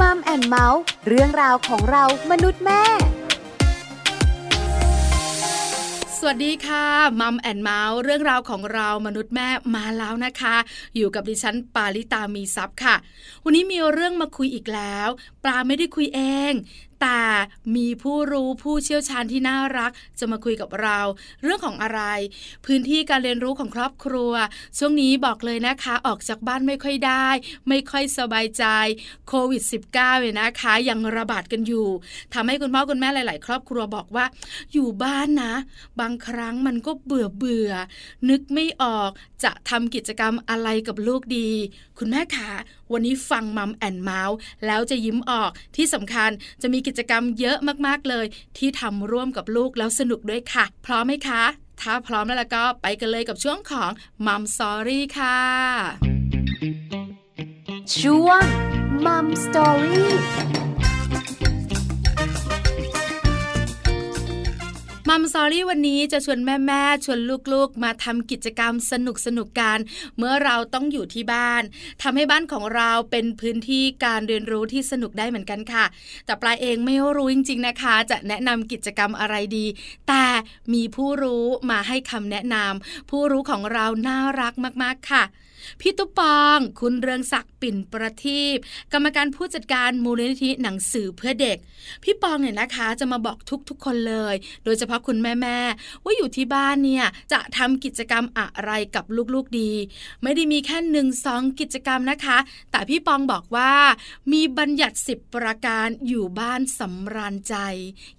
Mom and Mouth เรื่องราวของเรามนุษย์แม่สวัสดีค่ะ Mom and Mouth เรื่องราวของเรามนุษย์แม่มาแล้วนะคะ อยู่กับดิฉันปาลิตามีทรัพย์ค่ะ วันนี้มีเรื่องมาคุยอีกแล้ว ปลาไม่ได้คุยเอง แต่มีผู้รู้ผู้เชี่ยวชาญที่น่ารัก จะมาคุยกับเรา เรื่องของอะไร พื้นที่การเรียนรู้ของครอบครัว ช่วงนี้บอกเลยนะคะออกจากบ้านไม่ค่อยได้ ไม่ค่อยสบายใจโควิด -19 เนี่ยนะคะ ยังระบาดกันอยู่ทำให้คุณพ่อคุณแม่หลาย ๆ ครอบครัวบอกว่า อยู่บ้านนะ บางครั้งมันก็เบื่อเบื่อนึกไม่ออกจะทำกิจกรรมอะไรกับลูกดี คุณแม่คะวันนี้ฟังมัมแอนเมาส์แล้วจะยิ้มออกที่สำคัญจะมีกิจกรรมเยอะมากๆเลย ที่ทำร่วมกับลูกแล้วสนุกด้วยค่ะ พร้อมไหมคะ ถ้าพร้อมแล้วก็ไปกันเลยกับช่วงของมัมสอรี่ค่ะช่วงมัมสอรี่ มัมซอรี่วันนี้จะชวนแม่ๆชวนลูกๆ มาทำกิจกรรมสนุกสนุกกัน เมื่อเราต้องอยู่ที่บ้านทำให้บ้านของเราเป็นพื้นที่การเรียนรู้ที่สนุกได้เหมือนกันค่ะ แต่ปลายเองไม่รู้จริง ๆนะคะ จะแนะนำกิจกรรมอะไรดี แต่มีผู้รู้มาให้คำแนะนำผู้รู้ของเราน่ารักมากๆค่ะ พี่ตุ๊ปอง คุณเรืองศักดิ์ปิ่นประทีปกรรมการผู้จัดการมูลนิธิหนังสือเพื่อเด็ก พี่ปองเนี่ยนะคะจะมาบอกทุกๆคนเลย โดยเฉพาะคุณแม่ๆว่าอยู่ที่บ้านเนี่ยจะทำกิจกรรมอะไรกับลูกๆดี ไม่ได้มีแค่หนึ่งสองกิจกรรมนะคะ แต่พี่ปองบอกว่า มีบัญญัติสิบประการอยู่บ้านสำราญใจ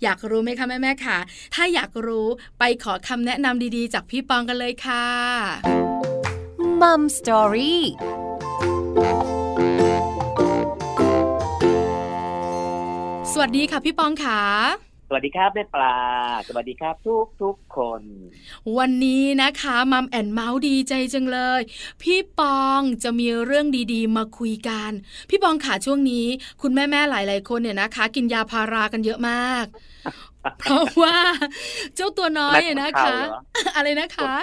อยากรู้ไหมคะแม่ๆค่ะ ถ้าอยากรู้ไปขอคำแนะนำดีๆ จากพี่ปองกันเลยค่ะ Mom Story สวัสดีค่ะพี่ปองขาสวัสดีครับแม่ปลา สวัสดีครับทุกทุกคน วันนี้นะคะ Mom and Mouth ดีใจจังเลย พี่ปองจะมีเรื่องดีๆ มาคุยกัน พี่ปองขาช่วงนี้ คุณแม่ๆหลาย ๆ คนเนี่ยนะคะ กินยาพารากันเยอะมาก เพราะว่าเจ้าตัวน้อยนะคะ อะไรนะคะ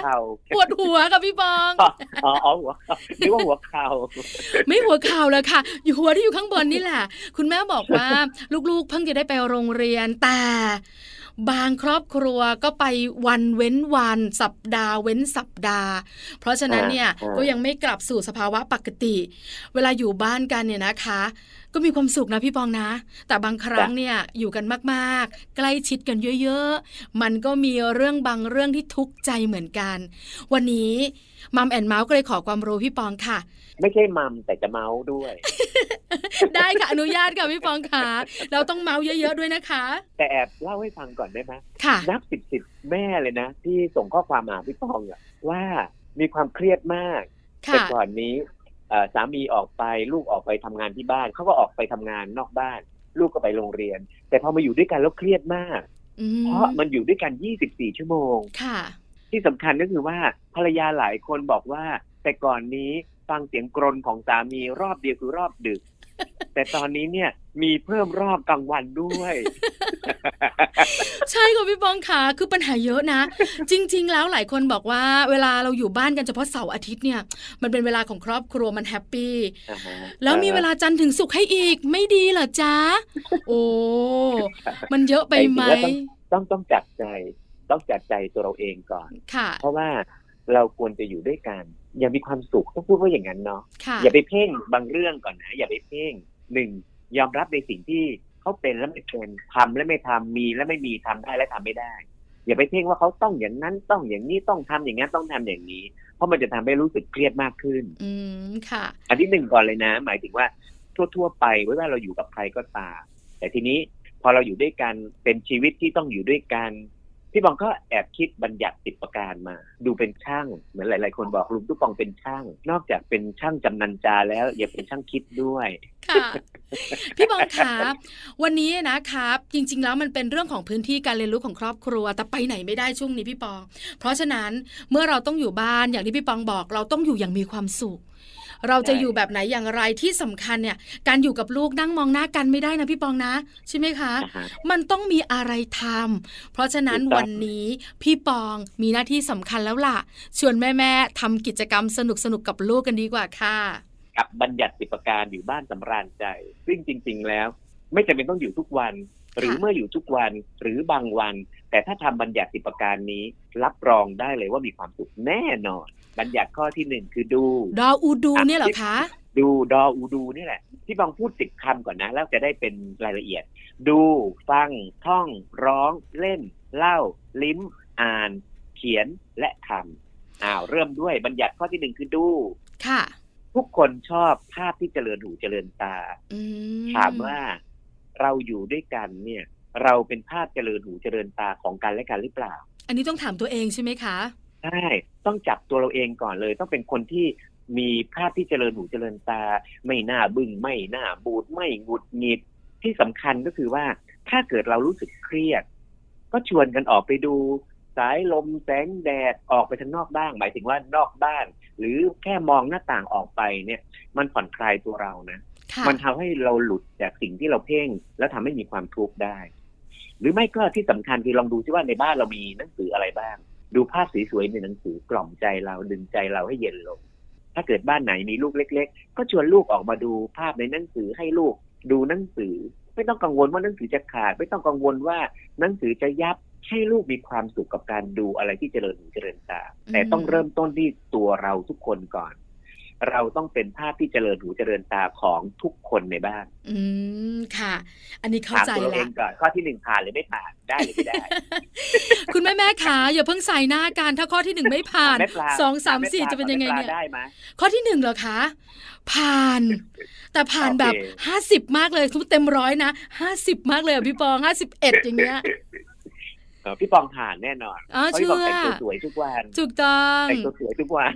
ปวดหัวกับพี่บองอ๋อหัวนึกว่าหัวเข่าไม่หัวเข่าเลยค่ะ อยู่หัวที่อยู่ข้างบนนี่แหละ คุณแม่บอกว่าลูกๆ เพิ่งจะได้ไปโรงเรียนแต่บางครอบครัวก็ไปวันเว้นวัน สัปดาห์เว้นสัปดาห์ เพราะฉะนั้นเนี่ยก็ยังไม่กลับสู่สภาวะปกติ เวลาอยู่บ้านกันเนี่ยนะคะ ก็มีความสุขนะพี่ปองนะ แต่บางครั้งเนี่ยอยู่กันมากๆ ใกล้ชิดกันเยอะๆ มันก็มีเรื่องบางเรื่องที่ทุกข์ใจเหมือนกัน วันนี้มัมแอนเมาส์ก็เลยขอความรู้พี่ปองค่ะ ไม่ใช่มัมแต่จะเมาส์ด้วย ได้ค่ะ อนุญาตค่ะพี่ปองค่ะ เราต้องเมาส์เยอะๆด้วยนะคะ แต่แอบเล่าให้ฟังก่อนได้ไหมค่ะนับสิบสิบแม่เลยนะ ที่ส่งข้อความมาพี่ปองอะว่ามีความเครียดมากแต่ก่อนนี้ สามีออกไปลูกออกไปทำงานที่บ้านเขาก็ออกไปทำงานนอกบ้าน ลูกก็ไปโรงเรียน แต่พอมาอยู่ด้วยกันแล้วเครียดมาก เพราะมันอยู่ด้วยกัน 24 ชั่วโมงค่ะ ที่สำคัญก็คือว่าภรรยาหลายคนบอกว่า แต่ก่อนนี้ฟังเสียงกรนของสามีรอบเดียวคือรอบดึก แต่ตอนนี้เนี่ยมีเพิ่มรอบกลางวันด้วย ใช่ค่ะพี่ปองขาคือปัญหาเยอะนะ จริง ๆ แล้วหลายคนบอกว่า เวลาเราอยู่บ้านกันเฉพาะเสาร์อาทิตย์เนี่ย มันเป็นเวลาของครอบครัวมัน happy แล้วมีเวลาจันทร์ถึงศุกร์ให้อีกไม่ดีเหรอจ๊ะ โอ้มันเยอะไปไหมต้องต้องจัดใจต้องจัดใจตัวเราเองก่อนค่ะเพราะว่า เราควรจะอยู่ด้วยกัน อย่ามีความสุขต้องพูดว่าอย่างนั้นเนาะอย่าไปเพ่งบางเรื่องก่อนนะ อย่าไปเพ่งหนึ่งยอมรับในสิ่งที่เขาเป็นและไม่เป็นทำและไม่ทำมีและไม่มีทำได้และทำไม่ได้ อย่าไปเพ่งว่าเขาต้องอย่างนั้นต้องอย่างนี้ต้องทำอย่างนั้นต้องทำอย่างนี้ เพราะมันจะทำให้รู้สึกเครียดมากขึ้น อืมค่ะ อันที่หนึ่งก่อนเลยนะ หมายถึงว่าทั่ว ๆ ไปไม่ว่าเราอยู่กับใครก็ตามแต่ทีนี้พอเราอยู่ด้วยกันเป็นชีวิตที่ต้องอยู่ด้วยกัน พี่บองก็แอบคิดบัญญัติสิบประการมา ดูเป็นช่างเหมือนหลาย ๆ คนบอกลุงตุ๊ปองเป็นช่าง นอกจากเป็นช่างจำนันจาแล้วยังเป็นช่างคิดด้วยค่ะพี่บองคะวันนี้นะครับ จริง ๆ แล้วมันเป็นเรื่องของพื้นที่การเรียนรู้ของครอบครัว แต่ไปไหนไม่ได้ช่วงนี้พี่ปอง เพราะฉะนั้นเมื่อเราต้องอยู่บ้านอย่างที่พี่ปองบอก เราต้องอยู่อย่างมีความสุข เราจะอยู่แบบไหนอย่างไรที่สำคัญเนี่ยการอยู่กับลูกนั่งมองหน้ากันไม่ได้นะพี่ปองนะ ใช่ไหมคะ มันต้องมีอะไรทำเพราะฉะนั้นวันนี้พี่ปองมีหน้าที่สำคัญแล้วล่ะ ชวนแม่ๆทำกิจกรรมสนุกๆกับลูกกันดีกว่าค่ะกับบัญญัติประการอยู่บ้านสำราญใจ ซึ่งจริง ๆ แล้ว ไม่จำเป็นต้องอยู่ทุกวัน หรือเมื่ออยู่ทุกวันหรือบางวัน แต่ถ้าทำบัญญัติประการนี้ รับรองได้เลยว่ามีความสุขแน่นอน บัญญัติข้อที่หนึ่งคือดู ดออูดูเนี่ยเหรอคะ ดูดออูดูนี่แหละ ที่บางพูดสิบคำก่อนนะ แล้วจะได้เป็นรายละเอียด ดูฟังท่องร้องเล่น เล่า ลิ้ม อ่าน เขียนและคำอ้าวเริ่มด้วยบัญญัติข้อที่หนึ่งคือดูค่ะ ทุกคนชอบภาพที่เจริญหูเจริญตาอืถามว่า เราอยู่ด้วยกันเนี่ย เราเป็นภาพเจริญหูเจริญตาของกันและกันหรือเปล่า อันนี้ต้องถามตัวเองใช่ไหมคะใช่ต้องจับตัวเราเองก่อนเลย ต้องเป็นคนที่มีภาพที่เจริญหูเจริญตา ไม่น่าบึง้งไม่น่าบูดไม่หงุดหงิดที่สำคัญก็คือว่าถ้าเกิดเรารู้สึกเครียด ก็ชวนกันออกไปดู สายลมแสงแดดออกไปทางนอกบ้าง หมายถึงว่านอกบ้าน หรือแค่มองหน้าต่างออกไปเนี่ย มันผ่อนคลายตัวเรานะค่ะ มันทำให้เราหลุดจากสิ่งที่เราเพ่ง แล้วทำให้มีความทุกข์ได้ หรือไม่ก็ที่สำคัญคือลองดูซิว่าในบ้านเรามีหนังสืออะไรบ้าง ดูภาพสวยๆในหนังสือกล่อมใจเราดึงใจเราให้เย็นลง ถ้าเกิดบ้านไหนมีลูกเล็ก ๆ ก็ชวนลูกออกมาดูภาพในหนังสือให้ลูก ดูหนังสือ ไม่ต้องกังวลว่าหนังสือจะขาด ไม่ต้องกังวลว่าหนังสือจะยับให้ลูกมีความสุขกับการดูอะไรที่เจริญหูเจริญตาแต่ต้องเริ่มต้นที่ตัวเราทุกคนก่อน เราต้องเป็นภาพที่เจริญหูเจริญตาของทุกคนในบ้าน อืมค่ะ อันนี้เข้าถามใจตัวเราเอละงก่อนข้อที่หนึ่งผ่านหรือไม่ผ่านได้หรือไม่ได้ คุณแม่แม่ขาอย่าเพิ่งใส่หน้าการถ้าข้อที่หนึ่งไม่ผ่านแม่ปลาสองสามสี่แปลจะเป็นยังไงแม่ปลาเนี่ยได้ไหมข้อที่หนึ่งเหรอคะ ผ่าน แต่ผ่านโอเคแบบห้าสิบมากเลยทุกเต็มร้อยนะห้าสิบมากเลยอะพี่ปองห้าสิบเอ็ดอย่างเงี้ยเออ พี่ปองผ่านแน่นอนอ๋อเพราะพี่ปองเชื่อแต่งตัวสวยทุกวันถูกต้องแต่งตัวสวยทุกวัน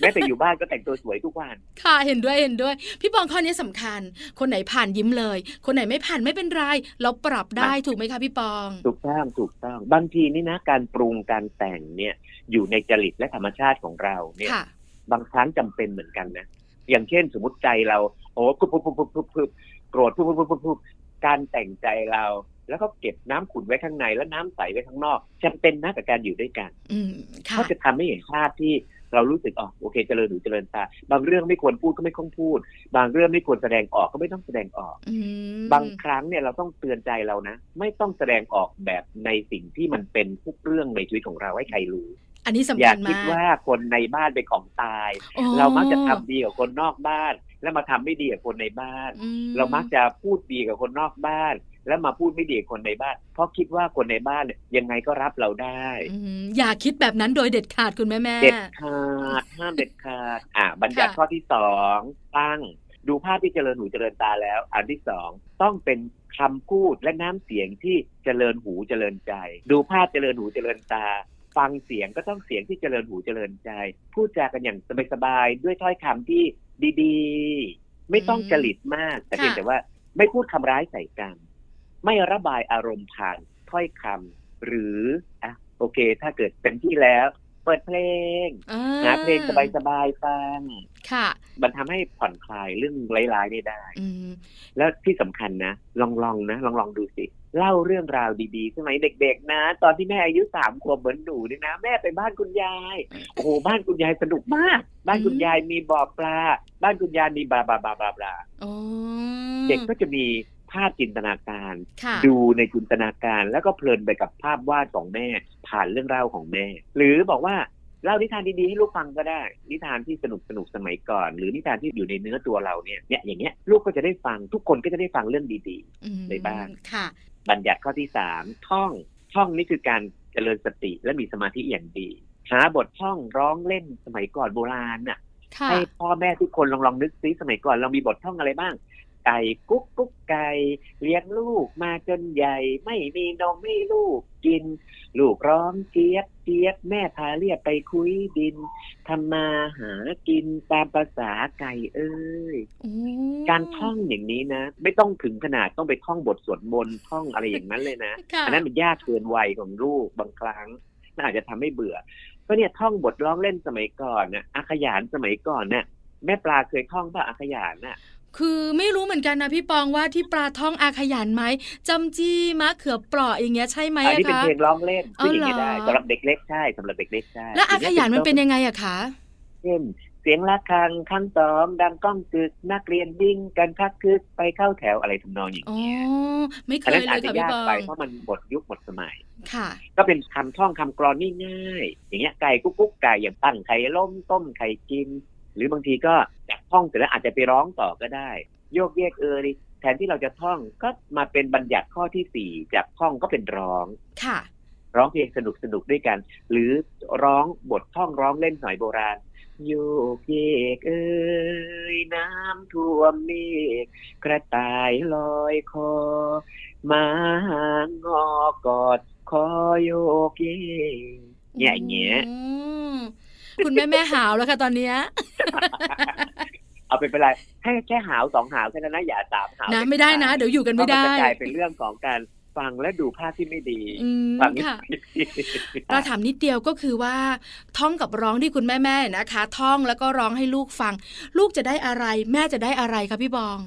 แม้แต่อยู่บ้านก็แต่งตัวสวยทุกวัน ค่ะเห็นด้วยเห็นด้วย พี่ปองข้อนี้สำคัญ คนไหนผ่านยิ้มเลย คนไหนไม่ผ่านไม่เป็นไรเราปรับได้ถูกไหมคะพี่ปอง ถูกต้องถูกต้องบางทีนี่นะ การปรุงการแต่งเนี่ย อยู่ในจริตและธรรมชาติของเราเนี่ยค่ะบางครั้งจำเป็นเหมือนกันนะอย่างเช่นสมมติใจเราโอ้ปุ๊บปุ๊บปุ๊บปุ๊บปุ๊บปุ๊บโกรธปุ๊บปุ๊บปุ๊บปุ๊บปุ๊บการแต่งใจเรา แล้วก็เก็บน้ำขุ่นไว้ข้างใน แล้วน้ำใสไว้ข้างนอกจำเป็นนะกับการอยู่ด้วยกันอืมค่ะเขาจะทำให้เห็นภาพที่เรารู้สึกอ๋อโอเคเจริญหูเจริญตาบางเรื่องไม่ควรพูดก็ไม่ต้องพูด บางเรื่องไม่ควรแสดงออกก็ไม่ต้องแสดงออกอืมบางครั้งเนี่ยเราต้องเตือนใจเรานะ ไม่ต้องแสดงออกแบบในสิ่งที่มันเป็นทุกเรื่องในชีวิตของเราให้ใครรู้อันนี้สำอย่าคัญคิดมากว่าคนในบ้านเป็นของตายโอ้เรามักจะทำดีกับคนนอกบ้าน แล้วมาทำไม่ดีกับคนในบ้านอืเรามักจะพูดดีกับคนนอกบ้าน แล้วมาพูดไม่ดีกับคนในบ้าน เพราะคิดว่าคนในบ้านเนี่ยยังไงก็รับเราได้อืมอย่าคิดแบบนั้นโดยเด็ดขาดคุณแม่แม่เด็ดขาดห้ามเด็ดขาดอ่าบัญญัติค่ะข้อที่สองตั้งดูภาพที่เจริญหูเจริญตาแล้ว อันที่สองต้องเป็นคำพูดและน้ำเสียงที่เจริญหูเจริญใจ ดูภาพเจริญหูเจริญตา ฟังเสียงก็ต้องเสียงที่เจริญหูเจริญใจ พูดจากันอย่างสบายๆด้วยถ้อยคำที่ดีๆ ไม่ต้องจริตมาก แต่เพียงแต่ว่าไม่พูดคำร้ายใส่กัน ไม่ระบายอารมณ์ผ่านถ้อยคำหรืออะโอเค ถ้าเกิดเต็มที่แล้ว เปิดเพลงอ่หาเพลงสบายๆฟังค่ะ มันทำให้ผ่อนคลายเรื่องร้ายๆนี่ได้อืมแล้วที่สำคัญนะลองลองๆนะลองลองๆดูสิเล่าเรื่องราวดีๆสมัยเด็กๆนะ ตอนที่แม่อายุสามขวบเหมือนหนูนี่นะ แม่ไปบ้านคุณยายโอ้โหบ้านคุณยายสนุกมาก บ้านคุณยายมีบ่อปลา บ้านคุณยายมีบลาบลาบลาบลาบลาโอ้เด็กก็จะมี ภาพจินตนาการค่ะดูในจินตนาการแล้วก็เพลินไปกับภาพวาดของแม่ ผ่านเรื่องเล่าของแม่ หรือบอกว่าเล่านิทานดีๆให้ลูกฟังก็ได้ นิทานที่สนุกสนุกๆสมัยก่อน หรือนิทานที่อยู่ในเนื้อตัวเราเนี่ยเนี่ยอย่างเงี้ยลูกก็จะได้ฟังทุกคนก็จะได้ฟังเรื่องดีอืมในบ้านค่ะๆบัญญัติข้อที่สามท่องท่องนี่คือการเจริญสติและมีสมาธิอย่างดีหาบทท่องร้องเล่นสมัยก่อนโบราณน่ะค่ะให้พ่อแม่ทุกคนลองลองนึกซิสมัยก่อนเรามีบทท่องอะไรบ้าง ไก่กุ๊กกุ๊กไก่เลี้ยงลูกมาจนใหญ่ ไม่มีนมให้ลูกกิน ลูกร้องเจี๊ยบเจี๊ยบแม่พาเรียกไปคุยดินทำมาหากินตามภาษาไก่เอ้ยโอ้การท่องอย่างนี้นะ ไม่ต้องถึงขนาดต้องไปท่องบทสวดมนต์ท่องอะไรอย่างนั้นเลยนะค่ะอันนั้นมันยากเกินวัยของลูกบางครั้งน่าอาจจะทำให้เบื่อก็เนี่ยท่องบทร้องเล่นสมัยก่อนน่ะอาขยานสมัยก่อนน่ะแม่ปลาเคยท่องป่ะอาขยานน่ะ คือไม่รู้เหมือนกันนะพี่ปองว่าที่ปลาท่องอาขยันไหมจำจี้มะเขือเปราะอย่างเงี้ยใช่ไหมอันอะนี้เป็นคะเพลงร้องเล่นอ๋อซึ่งอย่างนี้เหรอได้สำหรับเด็กเล็กใช่สำหรับเด็กเล็กใช่แล้วอาขยันมันเป็นยังไงอะคะเช่นสียงะระฆังครั้งสองดังก้องกึกนักเรียนวิ่งกันคักคึกไปเข้าแถวอะไรทำนองอย่างอ๋อเงี้ยไม่เคอันยนั้นเลอาจยจะค่ะพี่ยากบอไปงเพราะมันหมดยุคหมดสมัยค่ะก็เป็นคำท่องคำกรอนง่ายๆอย่างเงี้ยไก่กุ๊กกุ๊กไก่อย่างตั้งไข่ล้มต้มไข่กิน หรือบางทีก็จาก ท่องเสร็จแล้วอาจจะไปร้องต่อก็ได้ โยกเยกเออดิแทนที่เราจะท่องก็มาเป็นบัญญัติข้อที่สี่จากท่องก็เป็นร้องค่ะ ร้องเพลงสนุกสนุกๆด้วยกัน หรือร้องบทท่องร้องเล่นสมัยโบราณโยกเยกเอ้ยน้ำท่วมเมฆกระต่ายลอยคอหมางอกอดคอโยกเยกเนี่ยอย่างเงี้ยอืมคุณแม่แม่หาวแล้วค่ะตอนเนี้ย เอาไปเป็นไรให้แค่หาวสองหาวแค่นั้นนะอย่าสามหาวนะไม่ได้นะ เดี๋ยวอยู่กันเพไม่ราะมันได้จะกลายเป็นเรื่องของการฟังและดูภาพที่ไม่ดีอืมฟังไม่ค่ะดีเราถามนิดเดียวก็คือว่า ท่องกับร้องที่คุณแม่แม่ๆนะคะ ท่องแล้วก็ร้องให้ลูกฟัง ลูกจะได้อะไร แม่จะได้อะไรคะพี่บอง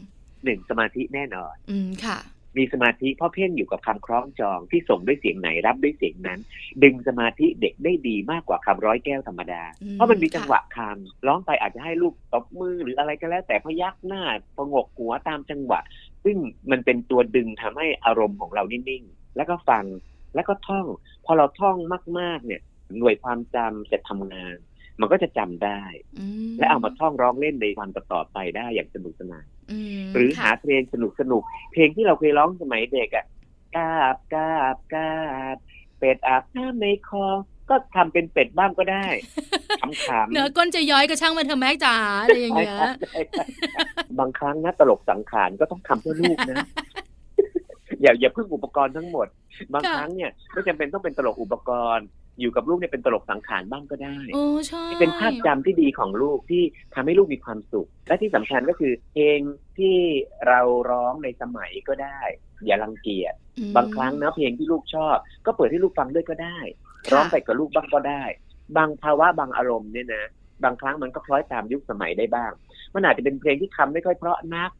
หนึ่งสมาธิแน่นอน อืมค่ะ มีสมาธิเพราะเพ่งอยู่กับคำคล้องจองที่ส่งด้วยเสียงไหนรับด้วยเสียงนั้น ดึงสมาธิเด็กได้ดีมากกว่าคำร้อยแก้วธรรมดาอืมเพราะมันมีค่ะจังหวะคำร้องไปอาจจะให้ลูกตบมือหรืออะไรก็แล้ว แต่พยักหน้าพงกหัวตามจังหวะ ซึ่งมันเป็นตัวดึงทำให้อารมณ์ของเรานิ่งๆ แล้วก็ฟังแล้วก็ท่อง พอเราท่องมาก ๆ เนี่ยหน่วยความจำจะทำงาน มันก็จะจำได้อืมและเอามาท่องร้องเล่นในวันต่อๆไปได้อย่างสนุกสนานอืมหรือหาค่ะเพลงสนุกสนุกๆเพลงที่เราเคยร้องสมัยเด็กอะกาบกาบกาบเป็ดอาบน้ำในคลองก็ทำเป็นเป็ดบ้างก็ได้ขำๆเนื้อก้นจะย้อยก็ช่างมันเถอะแม่จ๋าอะไรอย่างเงี้ยใช่ใช่ใช่บางครั้งนะตลกสังขารก็ต้องทำเพื่อลูกนะอย่าอย่าเพิ่งอุปกรณ์ทั้งหมด บางค่ะครั้งเนี่ยไม่จำเป็นต้องเป็นตลกอุปกรณ์ อยู่กับลูกเนี่ยเป็นตลกสังขารบ้างก็ได้โอ้ใช่เป็นภาพจำที่ดีของลูกที่ทำให้ลูกมีความสุข และที่สำคัญก็คือเพลงที่เราร้องในสมัยก็ได้ อย่ารังเกียจอืมบางครั้งนะเพลงที่ลูกชอบ ก็เปิดให้ลูกฟังด้วยก็ได้ค่ะร้องไปกับลูกบ้างก็ได้ บางภาวะบางอารมณ์เนี่ยนะบางครั้งมันก็คล้อยตามยุคสมัยได้บ้าง มันอาจจะเป็นเพลงที่คำไม่ค่อยเพราะนัก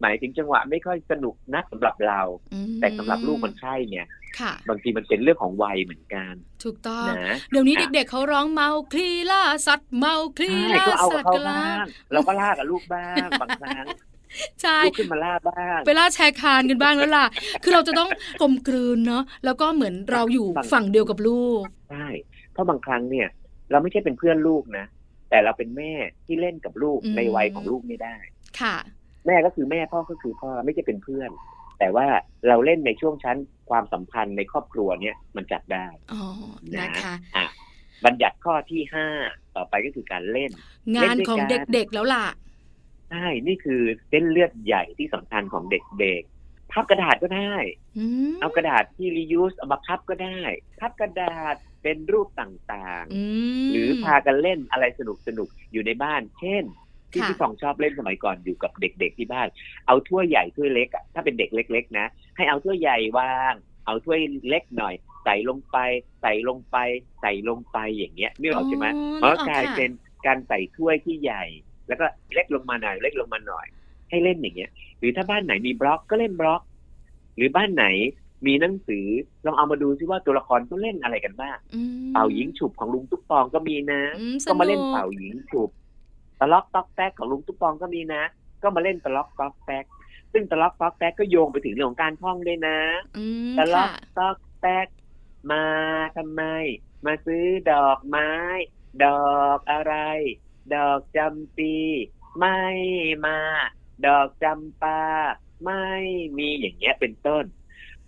หมายถึงจังหวะไม่ค่อยสนุกนักสำหรับเราอืมแต่สำหรับลูกมันใช่เนี่ยค่ะ บางทีมันเป็นเรื่องของวัยเหมือนกัน ถูกต้องนะเดี๋ยวนี้อะเด็กๆเขาร้องเมาคลีล่าสัตว์เมาคลีใช่ล่าก็เอาสักับตว์เขากันละบ้างเราก็ล่ากับลูกบ้างบางครั้งใช่ลูกขึ้นมาล่าบ้างไปล่าแชร์คานกันบ้างแล้วล่ะ คือเราจะต้องกลมกลืนเนาะแล้วก็เหมือนเราอยู่ฝั่งฝั่งเดียวกับลูกใช่เพราะบางครั้งเนี่ย เราไม่ใช่เป็นเพื่อนลูกนะ แต่เราเป็นแม่ที่เล่นกับลูกอืมในวัยของลูกไม่ได้ ค่ะ แม่ก็คือแม่พ่อก็คือพ่อไม่ใช่เป็นเพื่อน แต่ว่าเราเล่นในช่วงชั้นความสัมพันธ์ในครอบครัวเนี่ยมันจัดได้อ๋อนะคะอะบัญญัติข้อที่ห้าต่อไปก็คือการเล่น งานของเด็กๆแล้วล่ะใช่นี่คือเส้นเลือดใหญ่ที่สำคัญของเด็กๆพับกระดาษก็ได้อืมเอากระดาษที่ reuse เอามาพับก็ได้พับกระดาษเป็นรูปต่างอืมๆหรือพากันเล่นอะไรสนุกๆอยู่ในบ้าน เช่น ที่ค่ะพี่ฟองชอบเล่นสมัยก่อนอยู่กับเด็ก ๆที่บ้านเอาถ้วยใหญ่ถ้วยเล็กอะถ้าเป็นเด็กเล็ก ๆ นะ ให้เอาถ้วยใหญ่วางเอาถ้วยเล็กหน่อย ใส่ลงไป ใส่ลงไป ใส่ลงไปอย่างเงี้ยนึกออกใช่ไหมอ๋อมันนึก็ออกกลายค่ะเป็นการใส่ถ้วยที่ใหญ่ แล้วก็เล็กลงมาหน่อยเล็กลงมาหน่อย ให้เล่นอย่างเงี้ย หรือถ้าบ้านไหนมีบล็อกก็เล่นบล็อก หรือบ้านไหนมีหนังสือลองเอามาดูซิว่าตัวละครเขาเล่นอะไรกันบ้างอืมเป่ายิงฉุบของลุงตุ๊กปองก็มีนะอืมสก็มาเล่นนุเป่ายิงฉุบตะ ล็อกต๊อกแต๊กของลุงตุ๊กปองก็มีนะ ก็มาเล่นตะล็อกต๊อกแต๊กซึ่งตะล็อกต๊อกแต๊กก็โยงไปถึงเรื่องของการท่องด้วยนะอืมตะล็อค่ะกต๊อกแต๊กมาทำไม มาซื้อดอกไม้ ดอกอะไร ดอกจำปี ไม่มา ดอกจำปาไม่มีอย่างเงี้ยเป็นต้น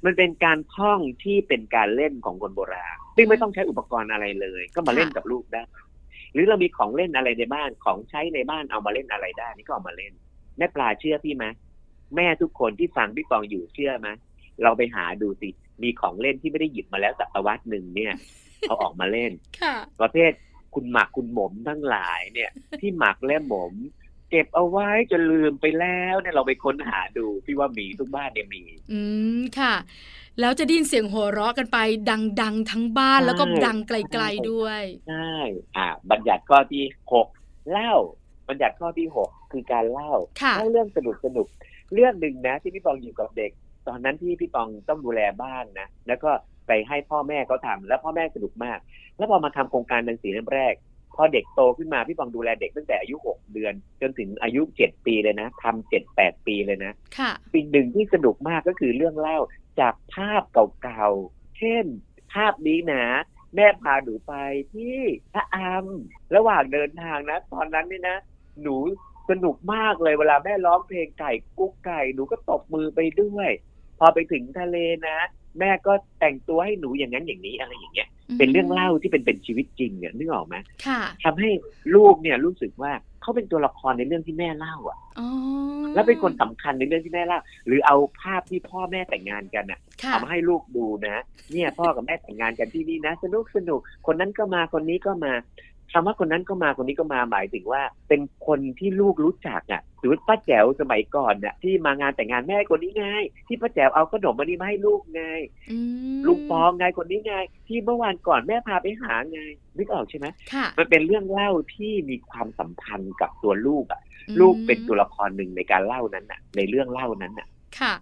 มันเป็นการท่องที่เป็นการเล่นของคนโบราณซึ่งไม่ต้องใช้อุปกรณ์อะไรเลย ก็มาเล่นกับลูกได้ หรือเรามีของเล่นอะไรในบ้านของใช้ในบ้านเอามาเล่นอะไรได้ นี่ก็เอามาเล่น แม่ปลาเชื่อพี่ไหมแม่ทุกคนที่ฟังพี่ฟองอยู่เชื่อไหมเราไปหาดูสิมีของเล่นที่ไม่ได้หยิบมาแล้วศตวรรษหนึ่งเนี่ยเอาออกมาเล่นค่ะประเภทคุณหมักคุณหมมทั้งหลายเนี่ย ที่หมักและหมม เก็บเอาไว้จนลืมไปแล้วเนี่ยเราไปค้นหาดูพี่ว่ามีทุกบ้านเนี่ยมี อืมค่ะ แล้วจะได้ยินเสียงหัวเราะกันไป ดังๆ ทั้งบ้านใช่แล้วก็ดังไกลใช่ๆด้วยใช่อ่า บัญญัติข้อที่หกเล่า บัญญัติข้อที่หกคือการเล่าค่ะเล่าเรื่องสนุกสนุกเรื่องหนึ่งนะ ที่พี่ปองอยู่กับเด็ก ตอนนั้นที่พี่ปองต้องดูแลบ้านนะแล้วก็ไปให้พ่อแม่เขาทำแล้วพ่อแม่สนุกมาก แล้วพอมาทำโครงการหนังสือเล่มแรก พอเด็กโตขึ้นมาพี่ปองดูแลเด็กตั้งแต่อายุหกเดือน จนถึงอายุเจ็ดปีเลยนะทำเจ็ดแปดปีเลยนะค่ะสิ่งหนึ่งที่สนุกมากก็คือเรื่องเล่า จากภาพเก่าๆ เช่น ภาพนี้นะ แม่พาหนูไปที่พระอามระหว่างเดินทางนะ ตอนนั้นนี่นะ หนูสนุกมากเลยเวลาแม่ร้องเพลงไก่กุ๊กไก่หนูก็ตบมือไปด้วย พอไปถึงทะเลนะ แม่ก็แต่งตัวให้หนูอย่างนั้นอย่างนี้อะไรอย่างเงี้ย เป็นเรื่องเล่าที่เป็นเป็นชีวิตจริงเนี่ยนึกออกไหมค่ะทำให้ลูกเนี่ยรู้สึกว่า เขาเป็นตัวละครในเรื่องที่แม่เล่าอะอ๋อแล้วเป็นคนสำคัญในเรื่องที่แม่เล่าหรือเอาภาพที่พ่อแม่แต่งงานกันอะค่ะเอามาให้ลูกดูนะ เนี่ยพ่อกับแม่แต่งงานกันที่นี่นะ สนุกสนุกคนนั้นก็มาคนนี้ก็มา คำว่าคนนั้นก็มาคนนี้ก็มาหมายถึงว่า เป็นคนที่ลูกรู้จักอะหรือป้าแจ๋วสมัยก่อนน่ะที่มางานแต่งงานแม่คนนี้ไงที่ป้าแจ๋วเอาขนมมานี่มาให้ลูกไงอืมลุงปองไงคนนี้ไง ที่เมื่อวานก่อนแม่พาไปหาไงนึกออกใช่ไหมค่ะมันเป็นเรื่องเล่าที่มีความสัมพันธ์กับตัวลูกอะ ลูกเป็นตัวละครหนึ่งในการเล่านั้นน่ะ ในเรื่องเล่านั้นน่ะค่ะ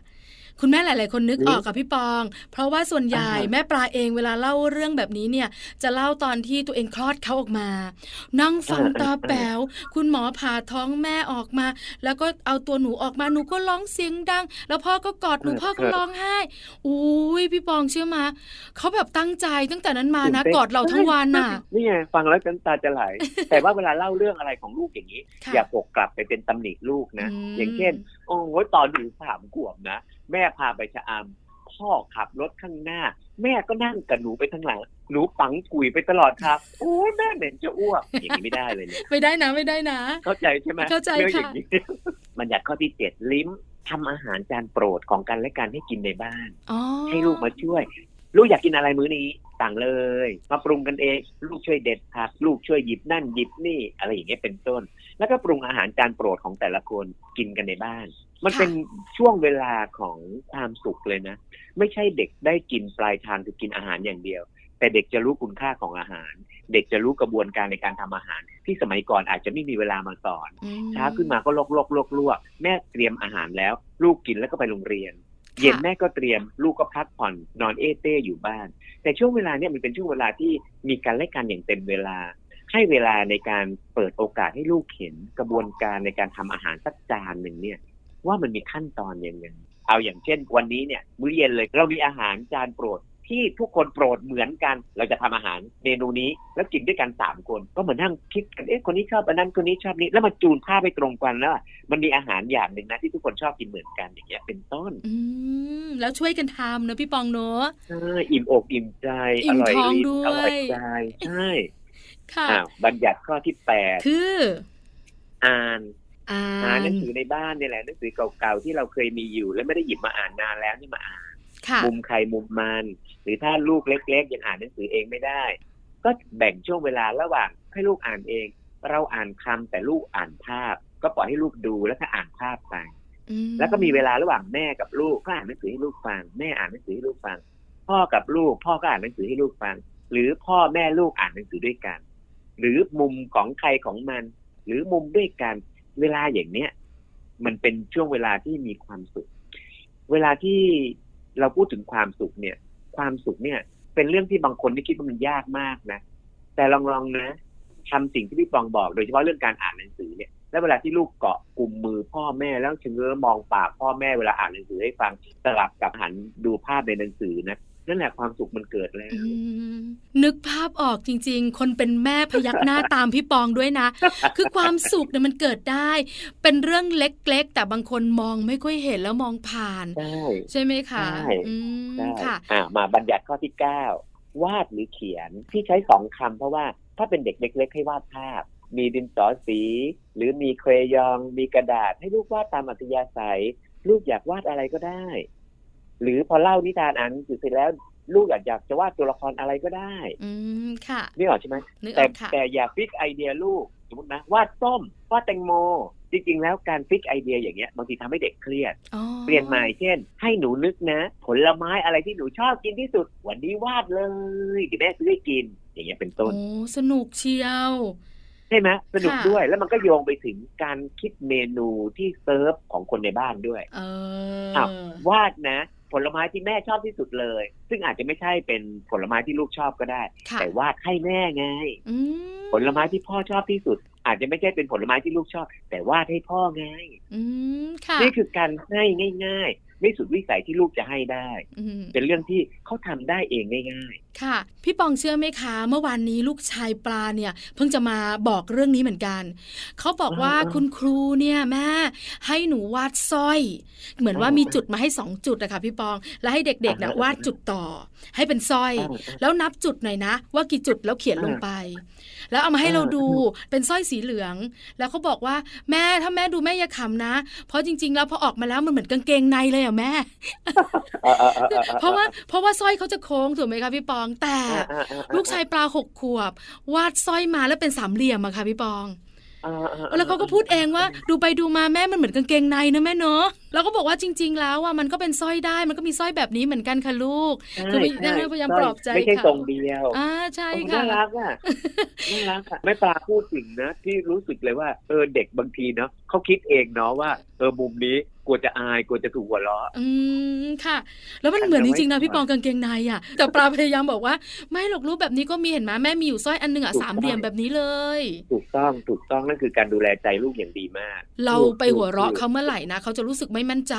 คุณแม่หลาย ๆ คนนึกอืมออกกับพี่ปอง เพราะว่าส่วนใหญ่อ่าฮะแม่ปลาเองเวลาเล่าเรื่องแบบนี้เนี่ย จะเล่าตอนที่ตัวเองคลอดเขาออกมา นั่งฟังตาแป๋วคุณหมอผ่าท้องแม่ออกมา แล้วก็เอาตัวหนูออกมาหนูก็ร้องเสียงดัง แล้วพ่อก็กอดหนูพ่อก็ร้องไห้อุ้ยพี่ปองเชื่อมาเขาแบบตั้งใจตั้งแต่นั้นมานะตื่นเต้นกอดเราทั้งวันน่ะนี่ไงฟังแล้วน้ำตาจะไหล แต่ว่าเวลาเล่าเรื่องอะไรของลูกอย่างนี้ค่ะอย่าปกกลับไปเป็นตำหนิลูกนะอืมอย่างเช่น โอ้โหตอนหนูสามขวบนะ แม่พาไปชะอำพ่อขับรถข้างหน้า แม่ก็นั่งกับหนูไปข้างหลัง หนูปังกุยไปตลอดครับโอ้ยแม่เหม็นจะอ้วกอย่างนี้ไม่ได้เลยเนี่ยไม่ได้นะไม่ได้นะ เข้าใจใช่ไหมเข้าใจเรื่องอค่ะย่างนี้มันอยากข้อที่เจ็ดลิ้มทำอาหารจานโปรดของกันและกันให้กินในบ้านอ๋อให้ลูกมาช่วย ลูกอยากกินอะไรมื้อนี้สั่งเลย มาปรุงกันเอง ลูกช่วยเด็ดผักลูกช่วยหยิบนั่นหยิบนี่อะไรอย่างเงี้ยเป็นต้น แล้วก็ปรุงอาหารจานโปรดของแต่ละคนกินกันในบ้าน มันเป็นช่วงเวลาของความสุขเลยนะ ไม่ใช่เด็กได้กินปลายทางคือกินอาหารอย่างเดียว แต่เด็กจะรู้คุณค่าของอาหาร เด็กจะรู้กระบวนการในการทำอาหาร ที่สมัยก่อนอาจจะไม่มีเวลามาสอนอืมเช้าขึ้นมาก็ลวกลวกลวกลวกแม่เตรียมอาหารแล้ว ลูกกินแล้วก็ไปโรงเรียน เย็นแม่ก็เตรียม ลูกก็พักผ่อนนอนเอเต้อยู่บ้าน แต่ช่วงเวลาเนี้ยมันเป็นช่วงเวลาที่มีการและกันอย่างเต็มเวลาให้เวลาในการเปิดโอกาสให้ลูกเห็นกระบวนการในการทำอาหารสักจานหนึ่งเนี่ย ว่ามันมีขั้นตอนยังไงเอาอย่างเช่น วันนี้เนี่ยมื้อเย็นเลยเรามีอาหารจานโปรดที่ทุกคนโปรดเหมือนกัน เราจะทำอาหารเมนูนี้แล้วกินด้วยกันสามคน ก็เหมือนนั่งคิดกันเอ๊ะคนนี้ชอบอันนั้นคนนี้ชอบนี้แล้วมาจูนภาพไปตรงกันแล้วอะมันมีอาหารอย่างหนึ่งนะที่ทุกคนชอบกินเหมือนกันอย่างเงี้ยเป็นต้น อืมแล้วช่วยกันทำเนอะพี่ปองเนอะใช่อิ่มอกอิ่มใจอิ่อมร่อยท้องลิ้นด้วยอร่อยใจใช่ค่ะอ้าวบัญญัติข้อที่แปดคือ อ่านอ่า หาหนันงสือในบ้านเนี่ยแหละหนังสือเก่าๆที่เราเคยมีอยู่ แล้วไม่ได้หยิบมาอ่านนานแล้วนี่มาอ่านค่ะมุมใครมุมมัน หรือถ้าลูกเล็ก ๆ ยังอ่านหนังสือเองไม่ได้ ก็แบ่งช่วงเวลาระหว่างให้ลูกอ่านเอง เราอ่านคำแต่ลูกอ่านภาพ ก็ปล่อยให้ลูกดูแล้วก็อ่านภาพไปอืมแล้วก็มีเวลาระหว่างแม่กับลูกก็อ่านหนังสือให้ลูกฟัง แม่อ่านหนังสือให้ลูกฟัง พ่อกับลูก พ่อก็อ่านหนังสือให้ลูกฟัง หรือพ่อแม่ลูกอ่านหนังสือด้วยกัน หรือมุมของใครของมัน หรือมุมด้วยกัน เวลาอย่างเนี้ยมันเป็นช่วงเวลาที่มีความสุข เวลาที่เราพูดถึงความสุขเนี่ย ความสุขเนี่ย เป็นเรื่องที่บางคนไม่คิดว่ามันยากมากนะ แต่ลองๆนะทำสิ่งที่พี่ปองบอก โดยเฉพาะเรื่องการอ่านหนังสือเนี่ย แล้วเวลาที่ลูกเกาะกลุ่มมือพ่อแม่แล้วชะเง้อมองปากพ่อแม่เวลาอ่านหนังสือให้ฟังสลับกับหันดูภาพในหนังสือนะ นั่นแหละความสุขมันเกิดแล้วอืมนึกภาพออกจริง ๆ คนเป็นแม่พยักหน้าตามพี่ปองด้วยนะ คือความสุขเนี่ยมันเกิดได้ เป็นเรื่องเล็ก ๆ แต่บางคนมองไม่ค่อยเห็นแล้วมองผ่าน ใช่ใช่ไหมคะใช่อืมใช่ค่ะอ่ามาบัญญัติข้อที่เก้าวาดหรือเขียนที่ใช้สองคำเพราะว่าถ้าเป็นเด็กเล็ก ๆ ให้วาดภาพ มีดินสอสี หรือมีเครยอง มีกระดาษให้ลูกวาดตามอัธยาศัย ลูกอยากวาดอะไรก็ได้ หรือพอเล่านิทานอ่านหนังสือเสร็จแล้ว ลูกอยากอยากจะวาดตัวละครอะไรก็ได้ อืมค่ะนี่ออกใช่ไหมนึกอแต่อกค่ะแต่อย่า fix ไอเดียลูกสมมตินะวาดส้มวาดแตงโม จริง ๆ แล้วการ fix ไอเดียอย่างเงี้ยบางทีทำให้เด็กเครียดอ๋อเปลี่ยนใหม่เช่น ให้หนูนึกนะ ผลไม้อะไรที่หนูชอบกินที่สุด วันนี้วาดเลยเดี๋ยวแม่ซื้อให้กิน อย่างเงี้ยเป็นต้นโอ้สนุกเชียวใช่ไหมสนุกค่ะด้วยแล้วมันก็โยงไปถึงการคิดเมนูที่เซิร์ฟของคนในบ้านด้วย เอออ้าววาดนะ ผผลไม้ที่แม่ชอบที่สุดเลย ซึ่งอาจจะไม่ใช่เป็นผลไม้ที่ลูกชอบก็ได้ ค่ะแต่วาดให้แม่ไง อืมผลไม้ที่พ่อชอบที่สุด อาจจะไม่ใช่เป็นผลไม้ที่ลูกชอบ แต่วาดให้พ่อไง อืมค่ะนี่คือการให้ง่าย ๆ ไม่สุดวิสัยที่ลูกจะให้ได้อืมเป็นเรื่องที่เขาทำได้เองง่าย ค่ะ พี่ปองเชื่อไหมคะ เมื่อวานนี้ลูกชายปลาเนี่ย เพิ่งจะมาบอกเรื่องนี้เหมือนกัน เขาบอกว่าอ่าคุณครูเนี่ยแม่ให้หนูวาดสร้อย เหมือนว่าอ่ามีมีจุดมาให้สองจุดอะค่ะพี่ปองแล้วให้เด็กๆเนี่ยอ่าวาดจุดต่อ ให้เป็นสร้อยอ่าแล้วนับจุดหน่อยนะ ว่ากี่จุดแล้วเขียนลงไป แล้วเอามาให้อ่าเราดูเป็นสร้อยสีเหลือง แล้วเขาบอกว่าแม่ถ้าแม่ดูแม่อย่าขำนะ เพราะจริง ๆ แล้วพอออกมาแล้วมันเหมือนกางเกงในเลยอะแม่เออเออเออออออเพราะว่าเพราะว่าสร้อยเขาจะโค้งถูกไหมคะพี่ปองแต่อ่าอ่าอ่ลูกชายปลาหกขวบ วาดสร้อยมาแล้วเป็นสามเหลี่ยมอะค่ะพี่ปองอ่าอ่าแล้วเขาก็พูดเองว่าดูไปดูมาแม่มันเหมือนกางเกงในนะแม่เนาะแล้วก็บอกว่าจริง ๆ แล้วว่ามันก็เป็นสร้อยได้มันก็มีสร้อยแบบนี้เหมือนกันค่ะลูกใช่คือพยใช่พยายามปลอบใจไม่ใช่ค่ะทรงเดียวอ่าใช่โอ้ค่ะน่ารักอะน่ารักอะแม่ปลาพูดถึงนะที่รู้สึกเลยว่าเออเด็กบางทีเนาะเขาคิดเองเนาะว่าเออมุมนี้ กลัวจะอายกลัวจะถูกหัวเราะอืมค่ะ แล้วมันฉันเหมือนจจะไม่ริงๆนะพี่ทำปองกางเกงในอะ แต่ปลาพยายามบอกว่า ไม่หรอกรูปแบบนี้ก็มีเห็นไหมแม่มีอยู่สร้อยอันหนึ่งอะถูกสามเหลี่ยมต้องแบบนี้เลย ถูกต้องถูกต้องนั่นคือการดูแลใจลูกอย่างดีมาก เราถูกไปหัวเราะถูกเขาเมื่อไหร่นะเขาจะรู้สึกไม่มั่นใจ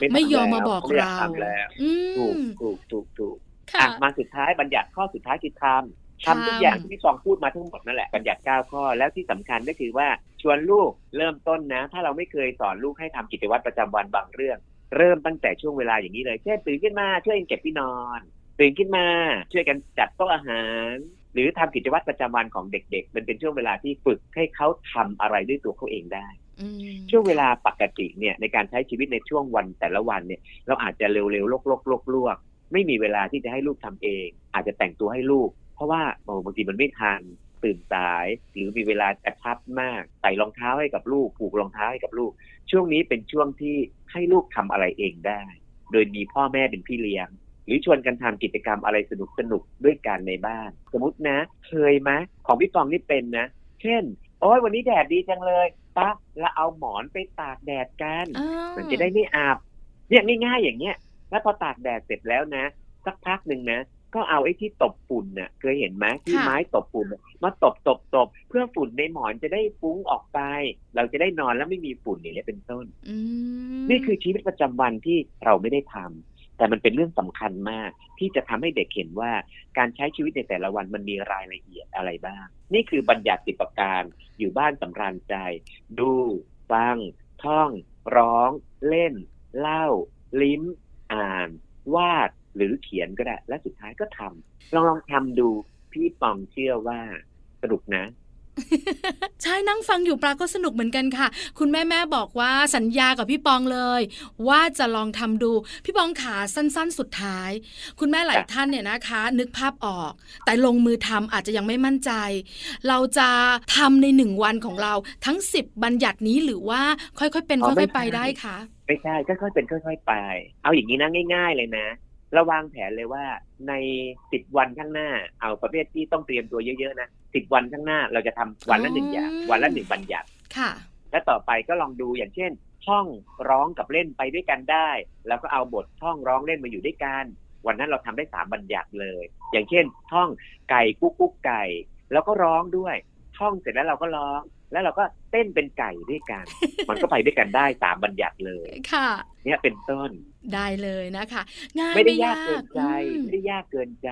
ทำไม่ยอมแล้วมาบอกไม่ยเราทำแล้วอืถูกมถูกถูกถูกค่ะอะมาสุดท้ายบัญญัติข้อสุดท้ายคือทำ ทำทุกทำอย่างที่พี่ฟองพูดมาทั้งหมดนั่นแหละบัญญัติเก้าข้อแล้วที่สำคัญก็คือว่าชวนลูกเริ่มต้นนะ ถ้าเราไม่เคยสอนลูกให้ทำกิจวัตรประจำวันบางเรื่อง เริ่มตั้งแต่ช่วงเวลาอย่างนี้เลยเช่นตื่นขึ้นมาช่วยกันเก็บที่นอนตื่นขึ้นมาช่วยกันจัดโต๊ะอาหาร หรือทำกิจวัตรประจำวันของเด็ก ๆ มันเป็นช่วงเวลาที่ฝึกให้เขาทำอะไรด้วยตัวเขาเองได้อืมช่วงเวลาปกติเนี่ยในการใช้ชีวิตในช่วงวันแต่ละวันเนี่ย เราอาจจะเร็วๆลกๆลวกๆไม่มีเวลาที่จะให้ลูกทำเอง อาจจะแต่งตัวให้ลูก เพราะว่าโอ้บางทีมันไม่ทันตื่นสาย หรือมีเวลากระชับมากใส่รองเท้าให้กับลูกผูกรองเท้าให้กับลูก ช่วงนี้เป็นช่วงที่ให้ลูกทำอะไรเองได้ โดยมีพ่อแม่เป็นพี่เลี้ยง หรือชวนกันทำกิจกรรมอะไรสนุกสนุกๆด้วยกันในบ้าน สมมตินะ เคยไหมของพี่ปองนี่เป็นนะ เช่น โอ้ยวันนี้แดดดีจังเลยปะเราเอาหมอนไปตากแดดกันอ่ามันจะได้ไม่อาบเนี่ยง่ายๆอย่างเงี้ยแล้วพอตากแดดเสร็จแล้วนะ สักพักหนึ่งนะ ก็เอาไอ้ที่ตบฝุ่นน่ะเคยเห็นไหมที่ค่ะไม้ตบฝุ่นน่ะมาตบตบตบเพื่อฝุ่นในหมอนจะได้ฟุ้งออกไป เราจะได้นอนแล้วไม่มีฝุ่นอย่างเงี้ยเป็นต้นอืมนี่คือชีวิตประจำวันที่เราไม่ได้ทำแต่มันเป็นเรื่องสำคัญมาก ที่จะทำให้เด็กเห็นว่าการใช้ชีวิตในแต่ละวันมันมีรายละเอียดอะไรบ้าง นี่คือบัญญัติสิบประการอยู่บ้านสำราญใจ ดูฟัง ท่อง ร้อง เล่น เล่า ลิ้ม อ่าน วาด หรือเขียนก็ได้ และสุดท้ายก็ทำลองลองทำดูพี่ปองเชื่อว่าสนุกนะใช่นั่งฟังอยู่ปลาก็สนุกเหมือนกันค่ะ คุณแม่แม่บอกว่าสัญญากับพี่ปองเลย ว่าจะลองทำดู พี่ปองขาสั้น ๆ สุดท้าย คุณแม่หลายจ้ะท่านเนี่ยนะคะ นึกภาพออก แต่ลงมือทำอาจจะยังไม่มั่นใจ เราจะทำในหนึ่งวันของเราทั้งสิบบัญญัตินี้หรือว่าค่อยๆเป็นอ๋อค่อยๆไปไม่ใช่ได้คะไม่ใช่ค่อยๆเป็นค่อยๆไป เอาอย่างนี้นะง่าย ๆ เลยนะเราวางแผนเลยว่าในสิบวันข้างหน้า เอาประเภทที่ต้องเตรียมตัวเยอะๆนะสิบวันข้างหน้าเราจะทำวันละหนึ่งอย่าง วันละหนึ่งบัญญัติค่ะ และต่อไปก็ลองดูอย่างเช่น ท่องร้องกับเล่นไปด้วยกันได้ แล้วก็เอาบทท่องร้องเล่นมาอยู่ด้วยกันวันนั้นเราทำได้สามบัญญัติเลย อย่างเช่น ท่องไก่กุ๊กกุ๊กไก่ แล้วก็ร้องด้วย ท่องเสร็จแล้วเราก็ร้อง แล้วเราก็เต้นเป็นไก่ด้วยกัน มันก็ไปด้วยกันได้สามบัญญัติเลยค่ะเนี่ยเป็นต้นได้เลยนะคะง่ายไม่ได้ไม่ยากเกินใจอืมไม่ได้ยากเกินใจ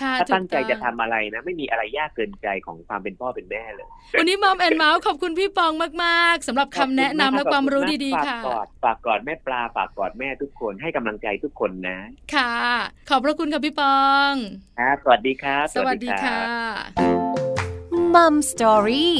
ค่ะถ้าตั้งใจถูกอจะทำอะไรนะ ไม่มีอะไรยากเกินใจของความเป็นพ่อเป็นแม่เลย วันนี้มอมแอนเมาส์ขอบคุณพี่ปองมากๆสำหรับคำแนะนำและความรู้ดีๆค่ะฝากกอดฝากกอดแม่ปลาฝากกอดแม่ทุกคนให้กำลังใจทุกคนนะ ค่ะ ขอบพระคุณค่ะพี่ปองครับสวัสดีครับ สวัสดีค่ะมัมสตอรี่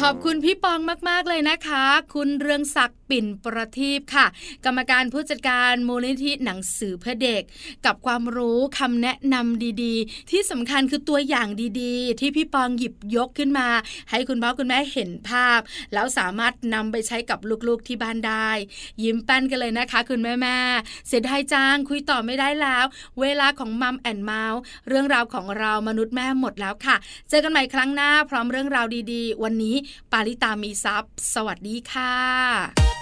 ขอบคุณพี่ปองมาก ๆ เลยนะคะ คุณเรืองศักดิ์ ปิ่นประทีปค่ะ กรรมการผู้จัดการมูลนิธิหนังสือเพื่อเด็ก กับความรู้คำแนะนำดีๆ ที่สำคัญคือตัวอย่างดีๆ ที่พี่ปองหยิบยกขึ้นมา ให้คุณพ่อคุณแม่เห็นภาพ แล้วสามารถนำไปใช้กับลูกๆที่บ้านได้ ยิ้มแป้นกันเลยนะคะ คุณแม่ๆเสียดายจังคุยต่อไม่ได้แล้ว เวลาของ Mom and Mouth เรื่องราวของเรามนุษย์แม่หมดแล้วค่ะ เจอกันใหม่ครั้งหน้าพร้อมเรื่องราวดีๆ วันนี้ปาลิตามีทรัพย์สวัสดีค่ะ